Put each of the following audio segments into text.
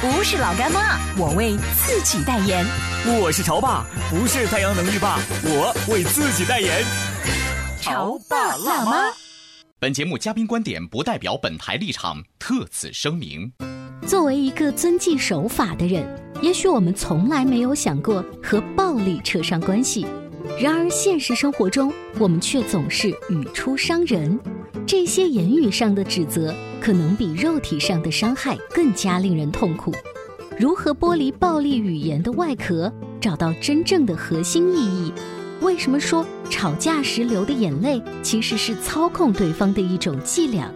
不是老干妈，我为自己代言。我是潮爸，不是太阳能浴霸，我为自己代言。潮爸辣妈。本节目嘉宾观点不代表本台立场，特此声明。作为一个遵纪守法的人，也许我们从来没有想过和暴力扯上关系。然而现实生活中，我们却总是语出伤人。这些言语上的指责，可能比肉体上的伤害更加令人痛苦。如何剥离暴力语言的外壳，找到真正的核心意义？为什么说吵架时流的眼泪其实是操控对方的一种伎俩？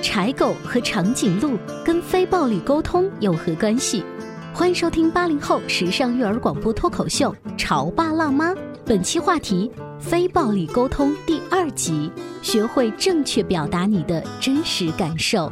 柴狗和长颈鹿跟非暴力沟通有何关系？欢迎收听八零后时尚育儿广播脱口秀《潮爸辣妈》，本期话题：非暴力沟通第二集，学会正确表达你的真实感受。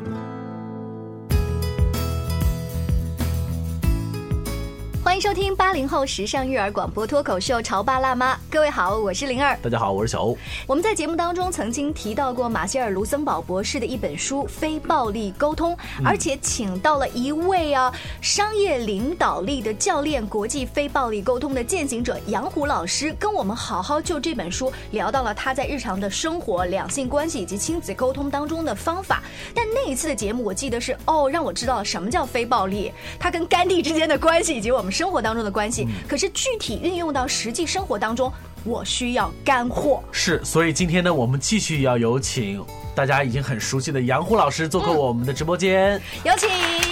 欢迎收听八零后时尚育儿广播脱口秀《潮爸辣妈》，各位好，我是灵儿，大家好，我是小欧。我们在节目当中曾经提到过马歇尔·卢森堡博士的一本书《非暴力沟通》，而且请到了一位啊商业领导力的教练、国际非暴力沟通的践行者杨虎老师，跟我们好好就这本书聊到了他在日常的生活、两性关系以及亲子沟通当中的方法。但那一次的节目，我记得是哦，让我知道了什么叫非暴力，他跟甘地之间的关系以及我们生活当中的关系。可是具体运用到实际生活当中，我需要干货。是，所以今天呢，我们继续要有请大家已经很熟悉的杨虎老师做客我们的直播间，有请。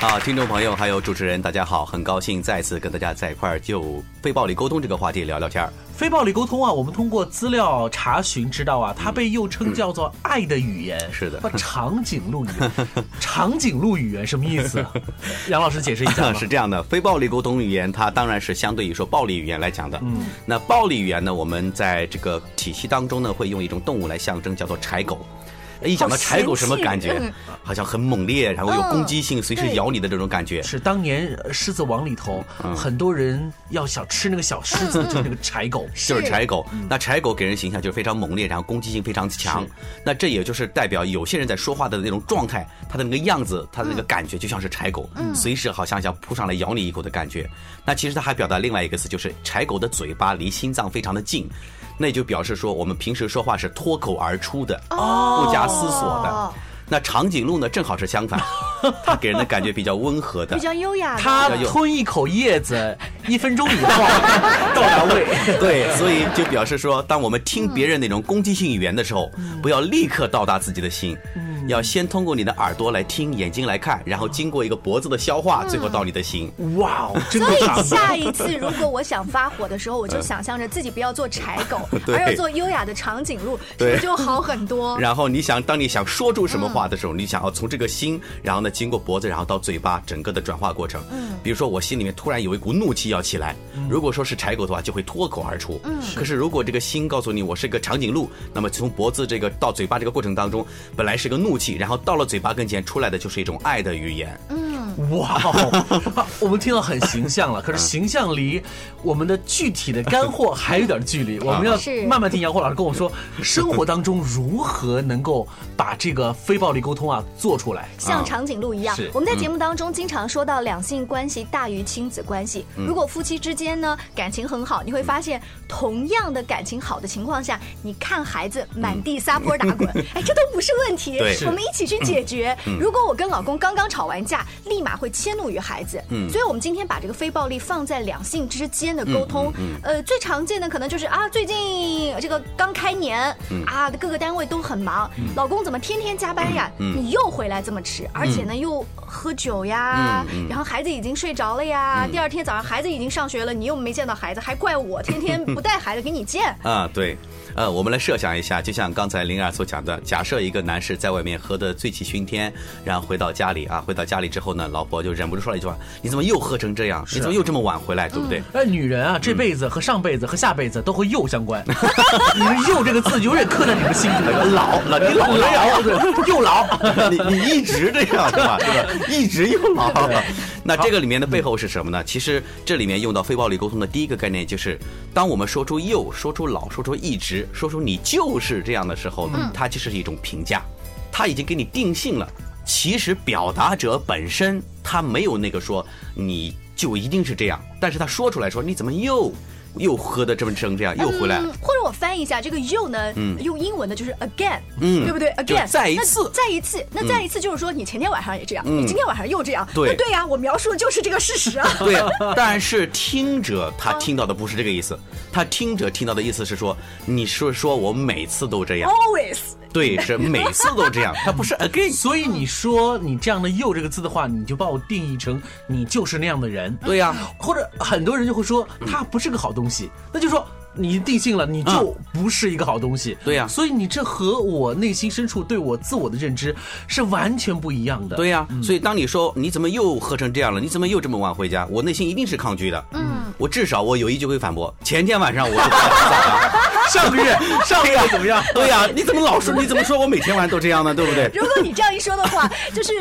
好，听众朋友还有主持人，大家好，很高兴再次跟大家在一块儿就非暴力沟通这个话题聊聊天儿。非暴力沟通啊，我们通过资料查询知道啊，它被又称叫做“爱的语言”，是的，长颈鹿语言，长颈鹿语言什么意思？杨老师解释一下。是这样的，非暴力沟通语言它当然是相对于说暴力语言来讲的。嗯，那暴力语言呢，我们在这个体系当中呢，会用一种动物来象征，叫做柴狗。一讲到柴狗，什么感觉？好像很猛烈，然后有攻击性，随时咬你的这种感觉。是当年《狮子王》里头，很多人要想吃那个小狮子，就是那个柴狗，就是柴狗。那柴狗给人形象就是非常猛烈，然后攻击性非常强。那这也就是代表有些人在说话的那种状态，他的那个样子，他的那个感觉就像是柴狗，随时好像想扑上来咬你一口的感觉。那其实他还表达另外一个词，就是柴狗的嘴巴离心脏非常的近。那就表示说，我们平时说话是脱口而出的，不加思索的。那长颈鹿呢，正好是相反，它给人的感觉比较温和的，比较优雅。它吞一口叶子，一分钟以后到达胃。对，所以就表示说，当我们听别人那种攻击性语言的时候，不要立刻到达自己的心。要先通过你的耳朵来听，眼睛来看，然后经过一个脖子的消化，最后到你的心。哇哦！所以下一次如果我想发火的时候，我就想象着自己不要做柴狗，而要做优雅的长颈鹿，是不是就好很多？然后你想，当你想说出什么话的时候，你想要从这个心，然后呢经过脖子，然后到嘴巴，整个的转化过程。嗯。比如说我心里面突然有一股怒气要起来，如果说是柴狗的话，就会脱口而出。嗯。可是如果这个心告诉你我是个长颈鹿，那么从脖子这个到嘴巴这个过程当中，本来是个怒。然后到了嘴巴跟前，出来的就是一种爱的语言。哇，我们听到很形象了，可是形象离我们的具体的干货还有点距离。我们要慢慢听杨虎老师跟我说，生活当中如何能够把这个非暴力沟通啊做出来，像长颈鹿一样。我们在节目当中经常说到两性关系大于亲子关系。如果夫妻之间呢感情很好，你会发现同样的感情好的情况下，你看孩子满地撒泼打滚，哎，这都不是问题。我们一起去解决。如果我跟老公刚刚吵完架，立马码会迁怒于孩子。嗯，所以我们今天把这个非暴力放在两性之间的沟通。嗯，呃，最常见的可能就是啊，最近这个刚开年，啊，各个单位都很忙，老公怎么天天加班呀？你又回来这么迟，而且呢又喝酒呀，然后孩子已经睡着了呀，第二天早上孩子已经上学了，你又没见到孩子，还怪我天天不带孩子给你见。啊，对。呃，我们来设想一下，就像刚才灵儿所讲的，假设一个男士在外面喝得醉气熏天，然后回到家里啊，回到家里之后呢，老婆就忍不住说了一句话：“你怎么又喝成这样？你怎么又这么晚回来？对不对？”哎，女人啊，这辈子和上辈子和下辈子都和又相关。你们“又”这个字永远刻在你们心里。老了，你老了，又老，你你一直这样是吧？一直又老。那这个里面的背后是什么呢？其实这里面用到非暴力沟通的第一个概念就是，当我们说出“又”、说出“老”、说出“一直”。说出你就是这样的时候呢，它其实是一种评价，他已经给你定性了。其实表达者本身他没有那个说你就一定是这样，但是他说出来说你怎么又。又喝的这么成这样，又回来。或者我翻译一下，这个又呢，用英文的就是 again，嗯，对不对？again，再一次，再一次。那再一次就是说，你前天晚上也这样，你今天晚上又这样。对对呀，我描述的就是这个事实啊。对，但是听者他听到的不是这个意思，他听者听到的意思是说，你是说我每次都这样，always。对，是每次都这样，他不是 again。所以你说你这样的“又”这个字的话，你就把我定义成你就是那样的人。对呀，或者很多人就会说他不是个好东西，那就说你定性了，你就不是一个好东西。对呀，所以你这和我内心深处对我自我的认知是完全不一样的。对呀，所以当你说你怎么又喝成这样了，你怎么又这么晚回家，我内心一定是抗拒的。嗯，我至少我有一句会反驳：前天晚上我就早了。上个月，上个月怎么样？对呀，你怎么老说？你怎么说我每天晚上都这样呢？对不对？如果你这样一说的话，就是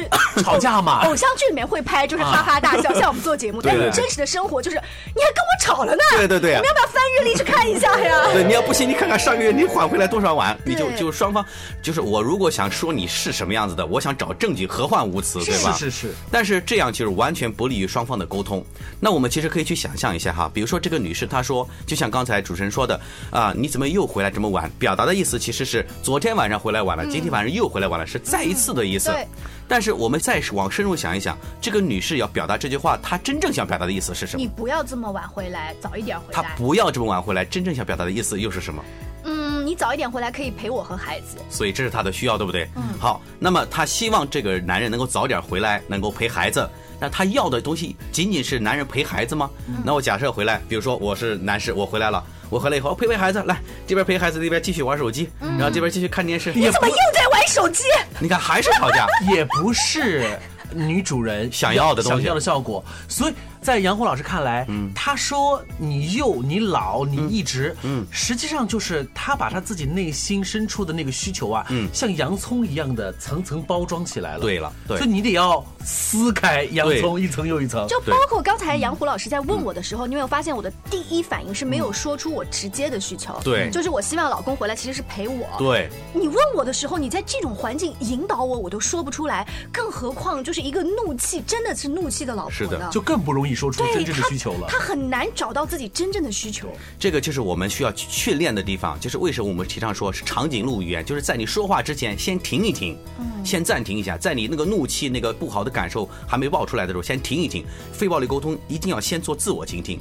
吵架嘛。偶像剧里面会拍，就是哈哈大笑，像我们做节目。但是真实的生活就是，你还跟我吵了呢。对对对。我们要不要翻日历去看一下呀？对，你要不信，你看看上个月你缓回来多少晚，你就就双方，就是我如果想说你是什么样子的，我想找证据，何患无辞，对吧？是是是。但是这样就是完全不利于双方的沟通。那我们其实可以去想象一下哈，比如说这个女士她说，就像刚才主持人说的啊，你怎么又回来这么晚？表达的意思其实是昨天晚上回来晚了，今天晚上又回来晚了，是再一次的意思。对。但是我们再往深入想一想，这个女士要表达这句话，她真正想表达的意思是什么？你不要这么晚回来，早一点回来。她不要这么晚回来，真正想表达的意思又是什么？嗯，你早一点回来可以陪我和孩子。所以这是她的需要，对不对？嗯。好，那么她希望这个男人能够早点回来，能够陪孩子。那她要的东西仅仅是男人陪孩子吗？那我假设回来，比如说我是男士，我回来了。我回来以后陪陪孩子，来这边陪孩子，那边继续玩手机，然后这边继续看电视。你怎么又在玩手机？你看还是吵架，也不是女主人想要的东西，想要的效果，所以。在杨红老师看来，嗯，他说你幼你老你一直，嗯，实际上就是他把他自己内心深处的那个需求啊，嗯，像洋葱一样的层层包装起来了。对了，对，所以你得要撕开洋葱一层又一层。就包括刚才杨虎老师在问我的时候，你有没有发现我的第一反应是没有说出我直接的需求？对，就是我希望老公回来其实是陪我。对，你问我的时候，你在这种环境引导我，我都说不出来，更何况就是一个怒气，真的是怒气的老婆是的，就更不容易说出真正的。需求了，他很难找到自己真正的需求。这个就是我们需要训练的地方，就是为什么我们提倡说是长颈鹿语言，就是在你说话之前先停一停，嗯，先暂停一下，在你那个怒气、那个不好的感受还没爆出来的时候，先停一停。非暴力沟通一定要先做自我倾听。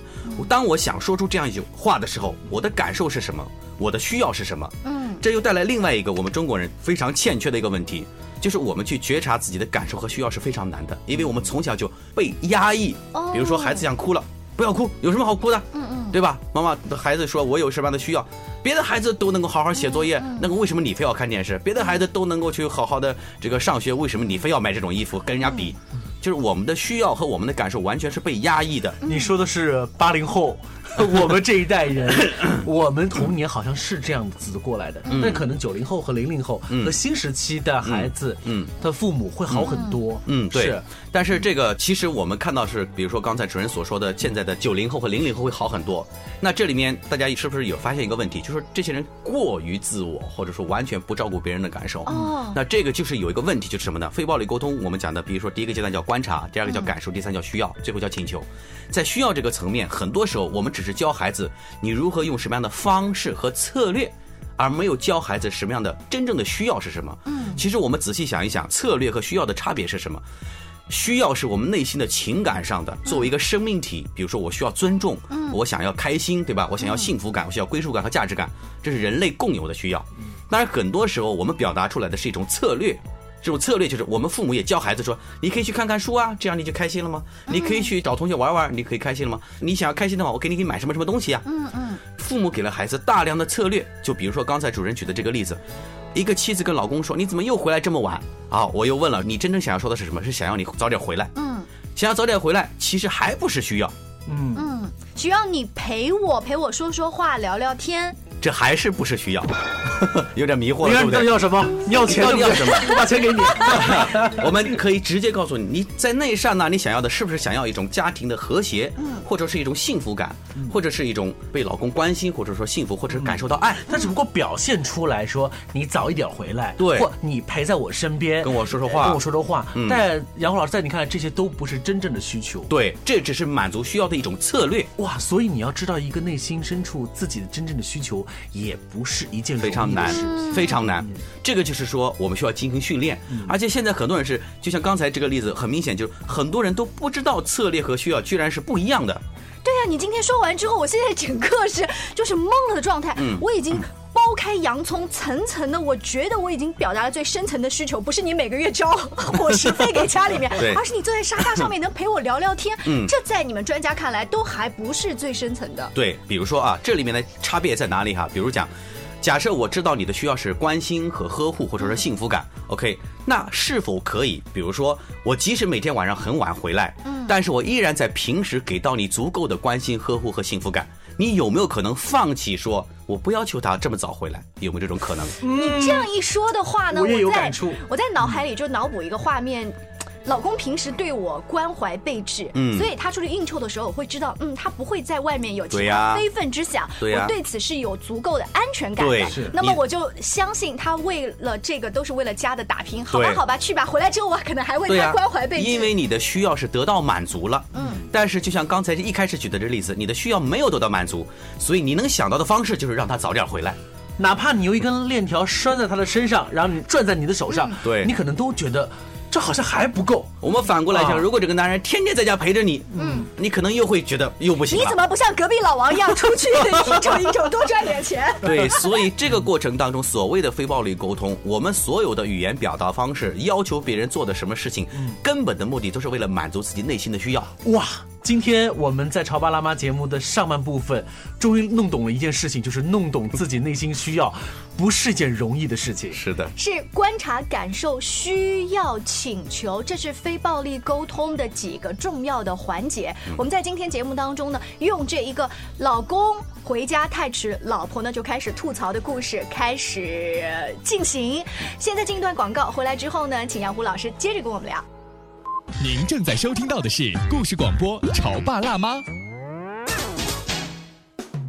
当我想说出这样一句话的时候，我的感受是什么？我的需要是什么？嗯，这又带来另外一个我们中国人非常欠缺的一个问题。就是我们去觉察自己的感受和需要是非常难的，因为我们从小就被压抑。比如说孩子想哭了，不要哭，有什么好哭的？嗯嗯，对吧？妈妈的孩子说我有什么样的需要，别的孩子都能够好好写作业，那个为什么你非要看电视？别的孩子都能够去好好的这个上学，为什么你非要买这种衣服跟人家比？就是我们的需要和我们的感受完全是被压抑的。你说的是八零后。我们这一代人，我们童年好像是这样子过来的，但可能九零后和零零后和新时期的孩子，嗯，的父母会好很多，嗯，对。但是这个其实我们看到是，比如说刚才主任所说的，现在的九零后和零零后会好很多。那这里面大家是不是有发现一个问题，就是这些人过于自我，或者说完全不照顾别人的感受？哦，那这个就是有一个问题，就是什么呢？非暴力沟通，我们讲的，比如说第一个阶段叫观察，第二个叫感受，第三叫需要，最后叫请求。在需要这个层面，很多时候我们只是教孩子你如何用什么样的方式和策略，而没有教孩子什么样的真正的需要是什么。嗯，其实我们仔细想一想，策略和需要的差别是什么？需要是我们内心的情感上的，作为一个生命体，比如说我需要尊重，我想要开心，对吧？我想要幸福感，我需要归属感和价值感，这是人类共有的需要。当然，很多时候我们表达出来的是一种策略，这种策略就是我们父母也教孩子说，你可以去看看书啊，这样你就开心了吗？你可以去找同学玩玩，你可以开心了吗？你想要开心的话，我给你给你买什么什么东西啊？嗯嗯。父母给了孩子大量的策略，就比如说刚才主人举的这个例子。一个妻子跟老公说：“你怎么又回来这么晚？”啊，我又问了，你真正想要说的是什么？是想要你早点回来？嗯，想要早点回来，其实还不是需要。嗯嗯，需要你陪我，陪我说说话，聊聊天。这还是不是需要？有点迷惑，对不对？要什么？你要钱？要什么？我把钱给你。我们可以直接告诉你，你在那一刹那，你想要的是不是想要一种家庭的和谐，或者是一种幸福感，或者是一种被老公关心，或者说幸福，或者是感受到爱？他只不过表现出来说你早一点回来，对，或你陪在我身边，跟我说说话，跟我说说话。但杨虎老师在你看来，这些都不是真正的需求。对，这只是满足需要的一种策略。哇，所以你要知道一个内心深处自己的真正的需求，也不。是一件非常难、非常难。这个就是说，我们需要进行训练。而且现在很多人是，就像刚才这个例子，很明显，就是很多人都不知道策略和需要居然是不一样的。对呀，你今天说完之后，我现在整个是就是懵了的状态。嗯，我已经剥开洋葱，层层的，我觉得我已经表达了最深层的需求，不是你每个月交 伙食费给家里面，而是你坐在沙发上面能陪我聊聊天。嗯，这在你们专家看来都还不是最深层的。对，比如说啊，这里面的差别在哪里哈？比如讲。假设我知道你的需要是关心和呵护，或者说幸福感，OK，那是否可以？比如说，我即使每天晚上很晚回来，嗯，但是我依然在平时给到你足够的关心、呵护和幸福感，你有没有可能放弃？说我不要求他这么早回来，有没有这种可能？你这样一说的话呢，我也有感触。我在脑海里就脑补一个画面。老公平时对我关怀备至，嗯，所以他出去应酬的时候，我会知道，嗯，他不会在外面有其他非分之想，对我对此是有足够的安全感的。那么我就相信他为了这个都是为了家的打拼。好吧，好吧，去吧。回来之后我可能还会他关怀备至。因为你的需要是得到满足了，嗯，但是就像刚才一开始举的这例子，你的需要没有得到满足，所以你能想到的方式就是让他早点回来，哪怕你用一根链条拴在他的身上，然后你转在你的手上，对你可能都觉得。这好像还不够。我们反过来想，如果这个男人天天在家陪着你，嗯，你可能又会觉得又不行。你怎么不像隔壁老王一样出去应酬应酬，多赚点钱？对，所以这个过程当中，所谓的非暴力沟通，我们所有的语言表达方式，要求别人做的什么事情，根本的目的都是为了满足自己内心的需要。哇！今天我们在潮爸辣妈节目的上半部分，终于弄懂了一件事情，就是弄懂自己内心需要，不是件容易的事情。是的，是观察、感受、需要、请求，这是非暴力沟通的几个重要的环节。我们在今天节目当中呢，用这一个老公回家太迟，老婆呢就开始吐槽的故事开始进行。现在进一段广告，回来之后呢，请杨虎老师接着跟我们聊。您正在收听到的是故事广播《潮爸辣妈》。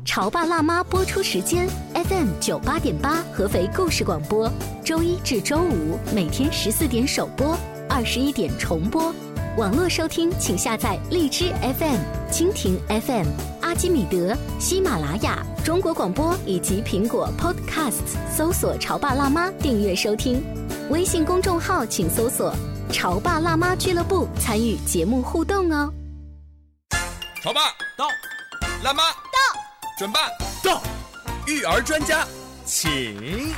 潮爸辣妈播出时间：FM 九八点八，合肥故事广播，周一至周五每天十四点首播，二十一点重播。网络收听，请下载荔枝 FM、蜻蜓 FM、阿基米德、喜马拉雅、中国广播以及苹果 Podcasts，搜索“潮爸辣妈”订阅收听。微信公众号请搜索。潮爸辣妈俱乐部参与节目互动哦！潮爸到，辣妈到，准爸到，育儿专家请。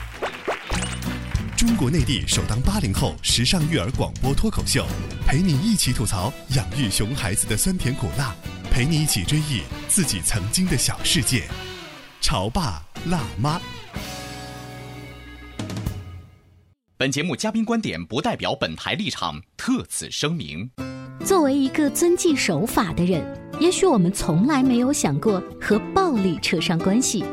中国内地首档八零后时尚育儿广播脱口秀，陪你一起吐槽养育熊孩子的酸甜苦辣，陪你一起追忆自己曾经的小世界。潮爸辣妈。本节目嘉宾观点不代表本台立场，特此声明。作为一个遵纪守法的人，也许我们从来没有想过和暴力扯上关系，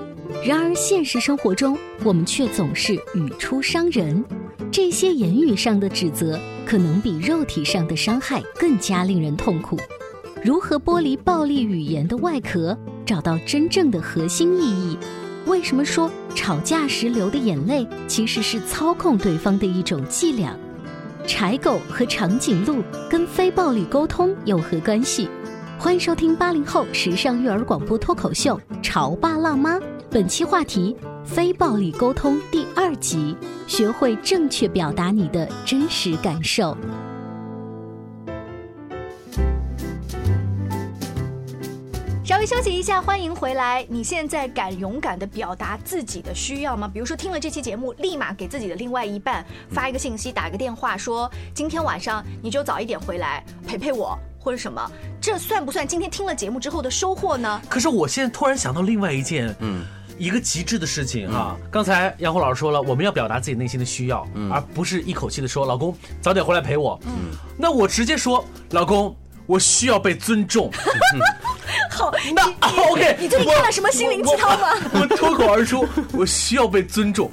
然而现实生活中，我们却总是语出伤人。这些言语上的指责，可能比肉体上的伤害更加令人痛苦。如何剥离暴力语言的外壳，找到真正的核心意义？为什么说吵架时流的眼泪其实是操控对方的一种伎俩？柴狗和长颈鹿跟非暴力沟通有何关系？欢迎收听八零后时尚育儿广播脱口秀《潮爸辣妈》，本期话题：非暴力沟通第二集，学会正确表达你的真实感受。休息一下，欢迎回来。你现在敢勇敢的表达自己的需要吗？比如说听了这期节目，立马给自己的另外一半发一个信息，打个电话，说今天晚上你就早一点回来陪陪我，或者什么，这算不算今天听了节目之后的收获呢？可是我现在突然想到另外一件，嗯，一个极致的事情哈。刚才杨红老师说了，我们要表达自己内心的需要，而不是一口气的说老公早点回来陪我。嗯，那我直接说老公。我需要被尊重。好，那 OK。你最近看了什么心灵鸡汤吗？我脱口而出，我需要被尊重。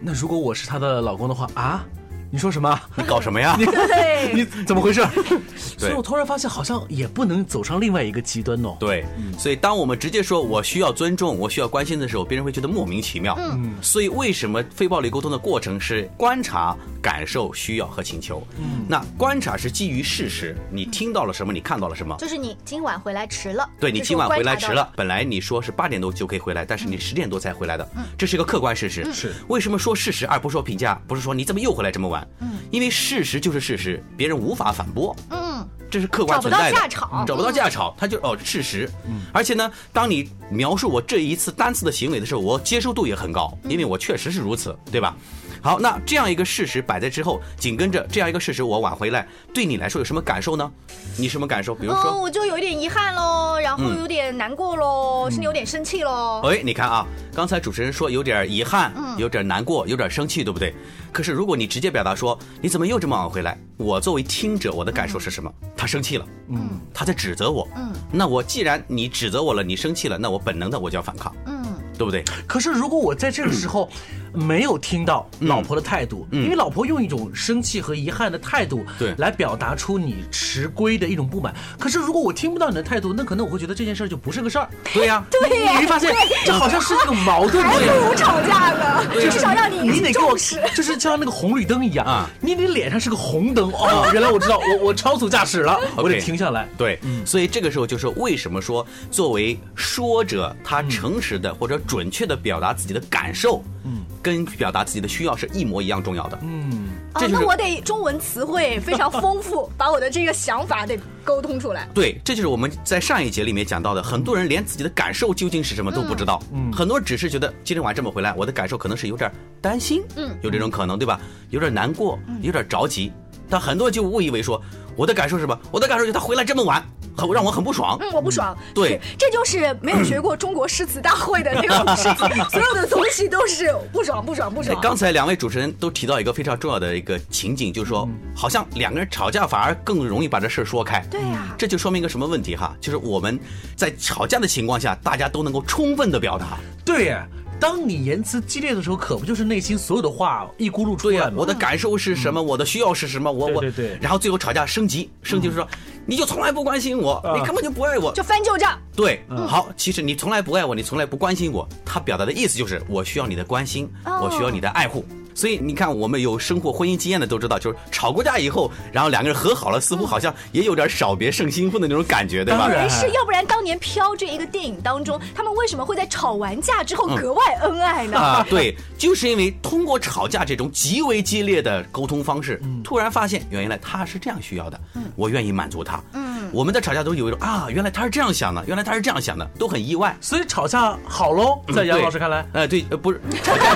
那如果我是她的老公的话啊？你说什么？你搞什么呀？你你怎么回事？所以我突然发现，好像也不能走上另外一个极端哦。对，所以当我们直接说我需要尊重，我需要关心的时候，别人会觉得莫名其妙。嗯，所以为什么非暴力沟通的过程是观察、感受、需要和请求？嗯，那观察是基于事实，你听到了什么？你看到了什么？就是你今晚回来迟了。对你今晚回来迟了，本来你说是八点多就可以回来，但是你十点多才回来的。嗯，这是一个客观事实。是为什么说事实而不说评价？不是说你怎么又回来这么晚？嗯，因为事实就是事实，别人无法反驳。嗯，这是客观存在的。找不到架吵，找不到架吵，他就哦事实。嗯，而且呢，当你描述我这一次单次的行为的时候，我接受度也很高，因为我确实是如此，对吧？好，那这样一个事实摆在之后，紧跟着这样一个事实，我挽回来，对你来说有什么感受呢？你什么感受？比如说，我就有一点遗憾喽，然后有点难过喽，甚至有点生气喽。哎，你看啊，刚才主持人说有点遗憾，有点难过，有点生气，对不对？可是如果你直接表达说你怎么又这么晚回来，我作为听者，我的感受是什么？他生气了，嗯，他在指责我，嗯，那我既然你指责我了，你生气了，那我本能的我就要反抗，嗯，对不对？可是如果我在这个时候。没有听到老婆的态度，因为老婆用一种生气和遗憾的态度，对，来表达出你迟归的一种不满。可是如果我听不到你的态度，那可能我会觉得这件事就不是个事儿。对呀，对呀，你会发现这好像是一个矛盾。还不如吵架呢，至少让你你得给我，就是像那个红绿灯一样啊，你你脸上是个红灯。哦，原来我知道，我我超速驾驶了，我得停下来。对，所以这个时候就是为什么说作为说者，他诚实的或者准确的表达自己的感受。嗯。跟表达自己的需要是一模一样重要的。嗯，哦，那我得中文词汇非常丰富，把我的这个想法得沟通出来。对，这就是我们在上一节里面讲到的，很多人连自己的感受究竟是什么都不知道。嗯，很多人只是觉得今天晚上这么回来，我的感受可能是有点担心，嗯，有这种可能，对吧？有点难过，有点着急。但很多人就误以为说，我的感受是什么？我的感受就是他回来这么晚。很让我很不爽，嗯，我不爽，对，这就是没有学过中国诗词大会的那种事情，所有的东西都是不爽，不爽，不爽。刚才两位主持人都提到一个非常重要的一个情景，就是说，好像两个人吵架反而更容易把这事儿说开，对呀，这就说明一个什么问题哈？就是我们在吵架的情况下，大家都能够充分的表达，对呀。当你言辞激烈的时候，可不就是内心所有的话一咕噜出来吗？我的感受是什么？我的需要是什么？我我对对。然后最后吵架升级，升级是说，你就从来不关心我，你根本就不爱我，就翻旧账。对，好，其实你从来不爱我，你从来不关心我，他表达的意思就是我需要你的关心，我需要你的爱护。所以你看，我们有生活婚姻经验的都知道，就是吵过架以后，然后两个人和好了，似乎好像也有点少别胜新婚的那种感觉，对吧？没事，要不然。当年《飘》这一个电影当中，他们为什么会在吵完架之后格外恩爱呢？啊，对，就是因为通过吵架这种极为激烈的沟通方式，突然。发现原来他是这样需要的，我愿意满足他。嗯，我们在吵架都有一种啊，原来他是这样想的，原来他是这样想的，都很意外。所以吵架好喽，在杨老师看来，哎，对，呃，不是吵架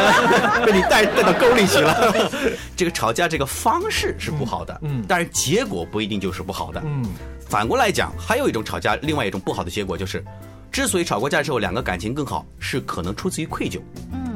被你带带到沟里去了。这个吵架这个方式是不好的，嗯，但是结果不一定就是不好的，嗯。反过来讲，还有一种吵架，另外一种不好的结果就是。之所以吵过架之后两个感情更好，是可能出自于愧疚。嗯，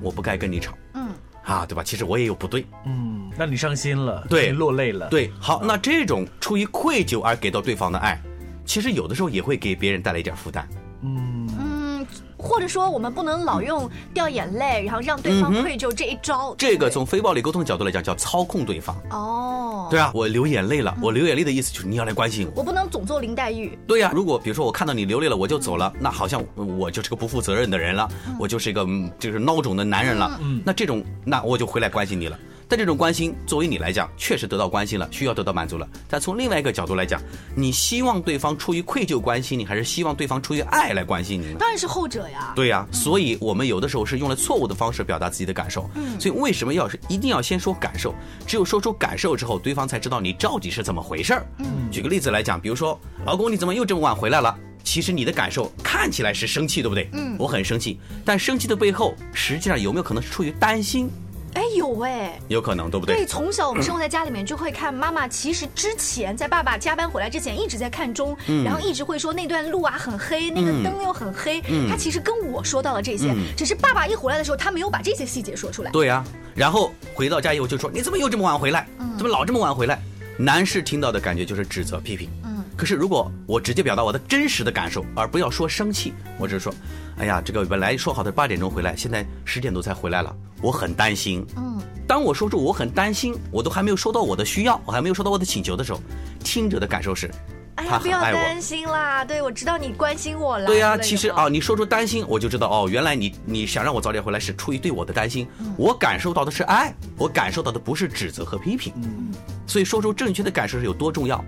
我不该跟你吵。嗯，啊，对吧？其实我也有不对。嗯，那你伤心了，对，落泪了。对，好，那这种出于愧疚而给到对方的爱，其实有的时候也会给别人带来一点负担。嗯嗯。或者说，我们不能老用掉眼泪，然后让对方愧疚这一招。这个从非暴力沟通角度来讲，叫操控对方。哦，对啊，我流眼泪了。我流眼泪的意思就是你要来关心我。我不能总做林黛玉。对呀，如果比如说我看到你流泪了，我就走了，那好像我就是个不负责任的人了，我就是一个就是孬种的男人了。嗯，那这种那我就回来关心你了。但这种关心，作为你来讲，确实得到关心了，需要得到满足了。但从另外一个角度来讲，你希望对方出于愧疚关心你，还是希望对方出于爱来关心你呢？当然是后者呀。对呀，所以我们有的时候是用了错误的方式表达自己的感受。嗯。所以为什么要是一定要先说感受？只有说出感受之后，对方才知道你到底是怎么回事儿。嗯。举个例子来讲，比如说，老公你怎么又这么晚回来了？其实你的感受看起来是生气，对不对？嗯，我很生气，但生气的背后，实际上有没有可能是出于担心？哎，有哎，有可能，对不对？对，从小我们生活在家里面，就会看妈妈。其实之前在爸爸加班回来之前，一直在看钟，然后一直会说那段路啊很黑，那个灯又很黑。他其实跟我说到了这些，只是爸爸一回来的时候，他没有把这些细节说出来。对呀，然后回到家以后就说你怎么又这么晚回来？怎么老这么晚回来？男士听到的感觉就是指责、批评。嗯。可是如果我直接表达我的真实的感受，而不要说生气，我只是说，哎呀，这个本来说好的八点钟回来，现在十点多才回来了，我很担心。嗯。当我说出我很担心，我都还没有收到我的需要，我还没有收到我的请求的时候，听者的感受是，哎呀，不要担心啦，对我知道你关心我了。对呀，其实啊，你说出担心，我就知道哦，原来你你想让我早点回来是出于对我的担心，我感受到的是爱，我感受到的不是指责和批评。嗯。所以说出正确的感受是有多重要。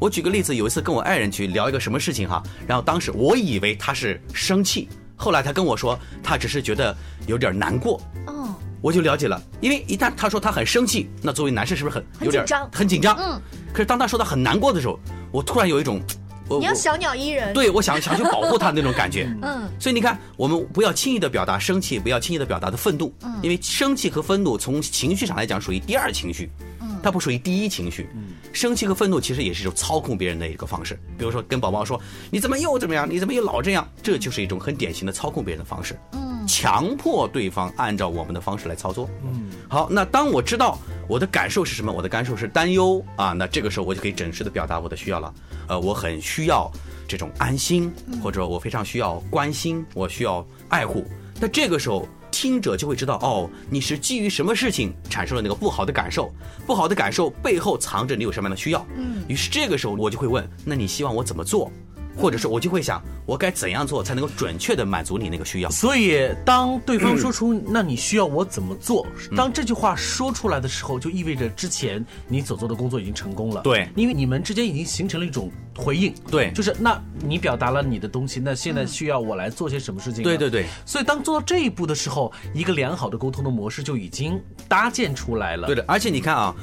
我举个例子，有一次跟我爱人去聊一个什么事情哈，然后当时我以为他是生气，后来他跟我说他只是觉得有点难过。哦。我就了解了，因为一旦他说他很生气，那作为男士是不是很有点很紧张？嗯。可是当他说他很难过的时候，我突然有一种，你要小鸟依人。对，我想 想去保护他那种感觉。嗯。所以你看，我们不要轻易的表达生气，不要轻易的表达的愤怒。嗯。因为生气和愤怒从情绪上来讲属于第二情绪。嗯。它不属于第一情绪。嗯。生气和愤怒其实也是一种操控别人的一个方式。比如说跟宝宝说：“你怎么又怎么样？你怎么又老这样？”这就是一种很典型的操控别人的方式。嗯。强迫对方按照我们的方式来操作。嗯，好，那当我知道我的感受是什么，我的感受是担忧啊，那这个时候我就可以真实的表达我的需要了。呃，我很需要这种安心，或者我非常需要关心，我需要爱护。那这个时候听者就会知道，哦，你是基于什么事情产生了那个不好的感受，不好的感受背后藏着你有什么样的需要。嗯，于是这个时候我就会问，那你希望我怎么做？或者是我就会想，我该怎样做才能够准确的满足你那个需要？所以，当对方说出“那你需要我怎么做”，当这句话说出来的时候，就意味着之前你所做的工作已经成功了。对，因为你们之间已经形成了一种回应。对，就是那你表达了你的东西，那现在需要我来做些什么事情？对对对。所以，当做到这一步的时候，一个良好的沟通的模式就已经搭建出来了。对的，而且你看啊。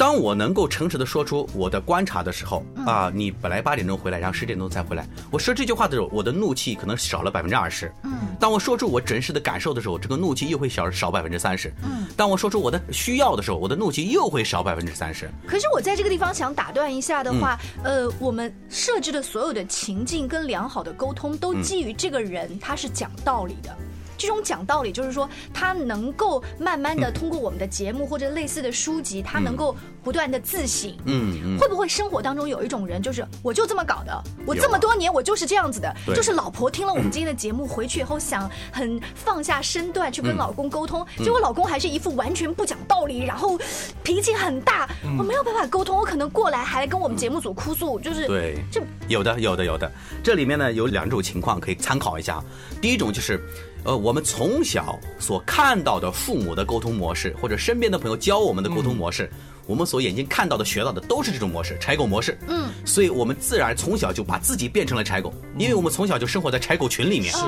当我能够诚实的说出我的观察的时候，啊，你本来八点钟回来，然后十点钟才回来，我说这句话的时候，我的怒气可能少了百分之二十。嗯，当我说出我真实的感受的时候，这个怒气又会小少百分之三十。嗯，当我说出我的需要的时候，我的怒气又会少百分之三十。可是我在这个地方想打断一下的话，呃，我们设置的所有的情境跟良好的沟通，都基于这个人他是讲道理的。这种讲道理，就是说他能够慢慢的通过我们的节目或者类似的书籍，他能够不断的自省。嗯，会不会生活当中有一种人，就是我就这么搞的，我这么多年我就是这样子的，就是老婆听了我们今天的节目回去以后，想很放下身段去跟老公沟通，结果老公还是一副完全不讲道理，然后脾气很大，我没有办法沟通，我可能过来还跟我们节目组哭诉，就是对，这有的有的有的，这里面呢有两种情况可以参考一下，第一种就是。呃，我们从小所看到的父母的沟通模式，或者身边的朋友教我们的沟通模式，我们所眼睛看到的、学到的都是这种模式，柴狗模式。嗯，所以我们自然从小就把自己变成了柴狗，因为我们从小就生活在柴狗群里面。是，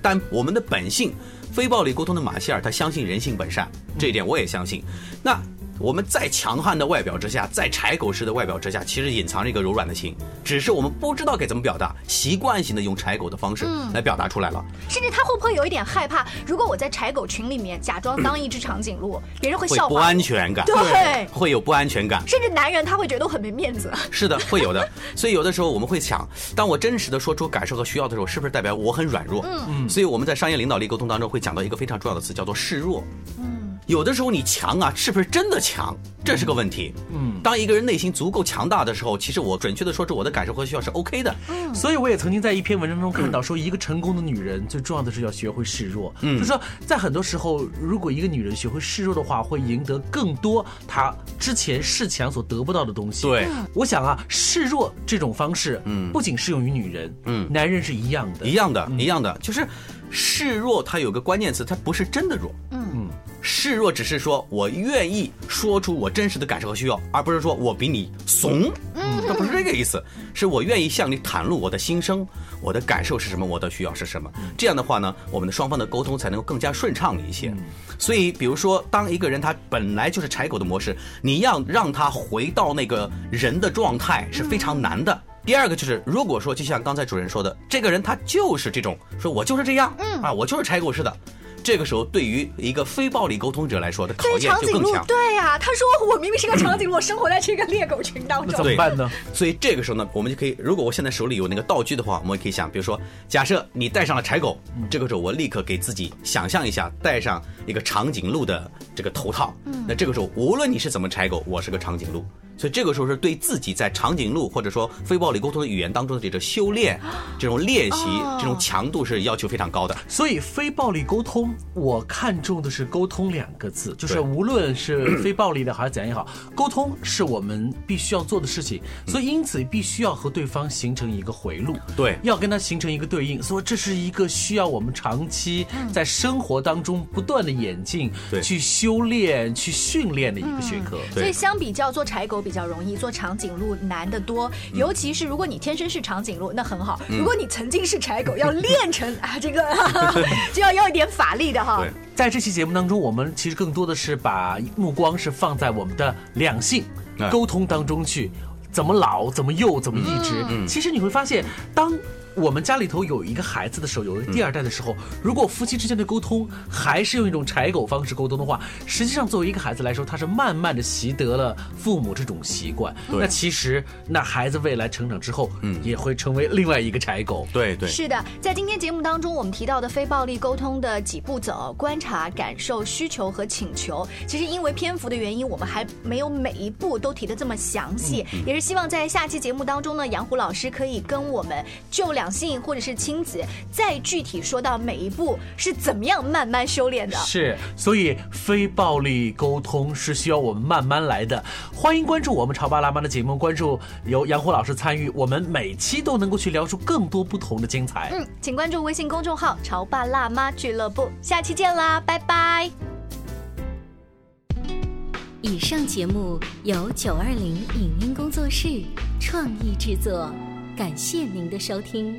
但我们的本性，非暴力沟通的马歇尔，他相信人性本善，这一点我也相信。那。我们再强悍的外表之下，在柴狗式的外表之下，其实隐藏着一个柔软的心，只是我们不知道该怎么表达，习惯性的用柴狗的方式来表达出来了。甚至他会不会有一点害怕？如果我在柴狗群里面假装当一只长颈鹿，别人会笑话，不安全感，对，会有不安全感。甚至男人他会觉得我很没面子。是的，会有的。所以有的时候我们会想，当我真实的说出感受和需要的时候，是不是代表我很软弱？嗯嗯。所以我们在商业领导力沟通当中会讲到一个非常重要的词，叫做示弱。嗯。有的时候你强啊，是不是真的强？这是个问题。嗯，当一个人内心足够强大的时候，其实我准确的说是我的感受和需要是 OK 的。嗯，所以我也曾经在一篇文章中看到，说一个成功的女人最重要的是要学会示弱。嗯，就说在很多时候，如果一个女人学会示弱的话，会赢得更多她之前示强所得不到的东西。对，我想啊，示弱这种方式，嗯，不仅适用于女人，嗯，男人是一样的，一样的，一样的，就是示弱，它有个关键词，它不是真的弱。嗯嗯。示弱只是说我愿意说出我真实的感受和需要，而不是说我比你怂。嗯，它不是这个意思，是我愿意向你袒露我的心声，我的感受是什么，我的需要是什么。这样的话呢，我们的双方的沟通才能够更加顺畅一些。所以，比如说，当一个人他本来就是柴狗的模式，你要让他回到那个人的状态是非常难的。第二个就是，如果说就像刚才主任说的，这个人他就是这种，说我就是这样，嗯啊，我就是柴狗似的。这个时候，对于一个非暴力沟通者来说，的考验就更强。对呀，他说我明明是个长颈鹿，我生活在这个猎狗群当中，怎么办呢？所以这个时候呢，我们就可以，如果我现在手里有那个道具的话，我们可以想，比如说，假设你带上了柴狗，这个时候我立刻给自己想象一下，戴上一个长颈鹿的这个头套。嗯那这个时候，无论你是怎么柴狗，我是个长颈鹿。所以这个时候是对自己在长颈鹿或者说非暴力沟通的语言当中的这种修炼、这种练习、这种强度是要求非常高的。所以非暴力沟通，我看重的是“沟通”两个字，就是无论是非暴力的还是怎样也好，沟通是我们必须要做的事情。所以因此必须要和对方形成一个回路，对，要跟他形成一个对应。所以这是一个需要我们长期在生活当中不断的演进、去修炼、去训练的一个学科。所以相比较做柴狗比。比较容易做长颈鹿难得多，尤其是如果你天生是长颈鹿，那很好；如果你曾经是柴狗，要练成啊这个 就要要一点法力的哈。在这期节目当中，我们其实更多的是把目光是放在我们的两性沟通当中去，怎么老，怎么幼，怎么一直。其实你会发现，当。我们家里头有一个孩子的时候，有了第二代的时候，如果夫妻之间的沟通还是用一种柴狗方式沟通的话，实际上作为一个孩子来说，他是慢慢的习得了父母这种习惯。那其实，那孩子未来成长之后，嗯，也会成为另外一个柴狗。对对，是的。在今天节目当中，我们提到的非暴力沟通的几步走：观察、感受、需求和请求。其实因为篇幅的原因，我们还没有每一步都提的这么详细，也是希望在下期节目当中呢，杨虎老师可以跟我们就两。两性或者是亲子，再具体说到每一步是怎么样慢慢修炼的。是，所以非暴力沟通是需要我们慢慢来的。欢迎关注我们潮爸辣妈的节目，关注由杨虎老师参与，我们每期都能够去聊出更多不同的精彩。嗯，请关注微信公众号“潮爸辣妈俱乐部”，下期见啦，拜拜。以上节目由九二零影音工作室创意制作。感谢您的收听。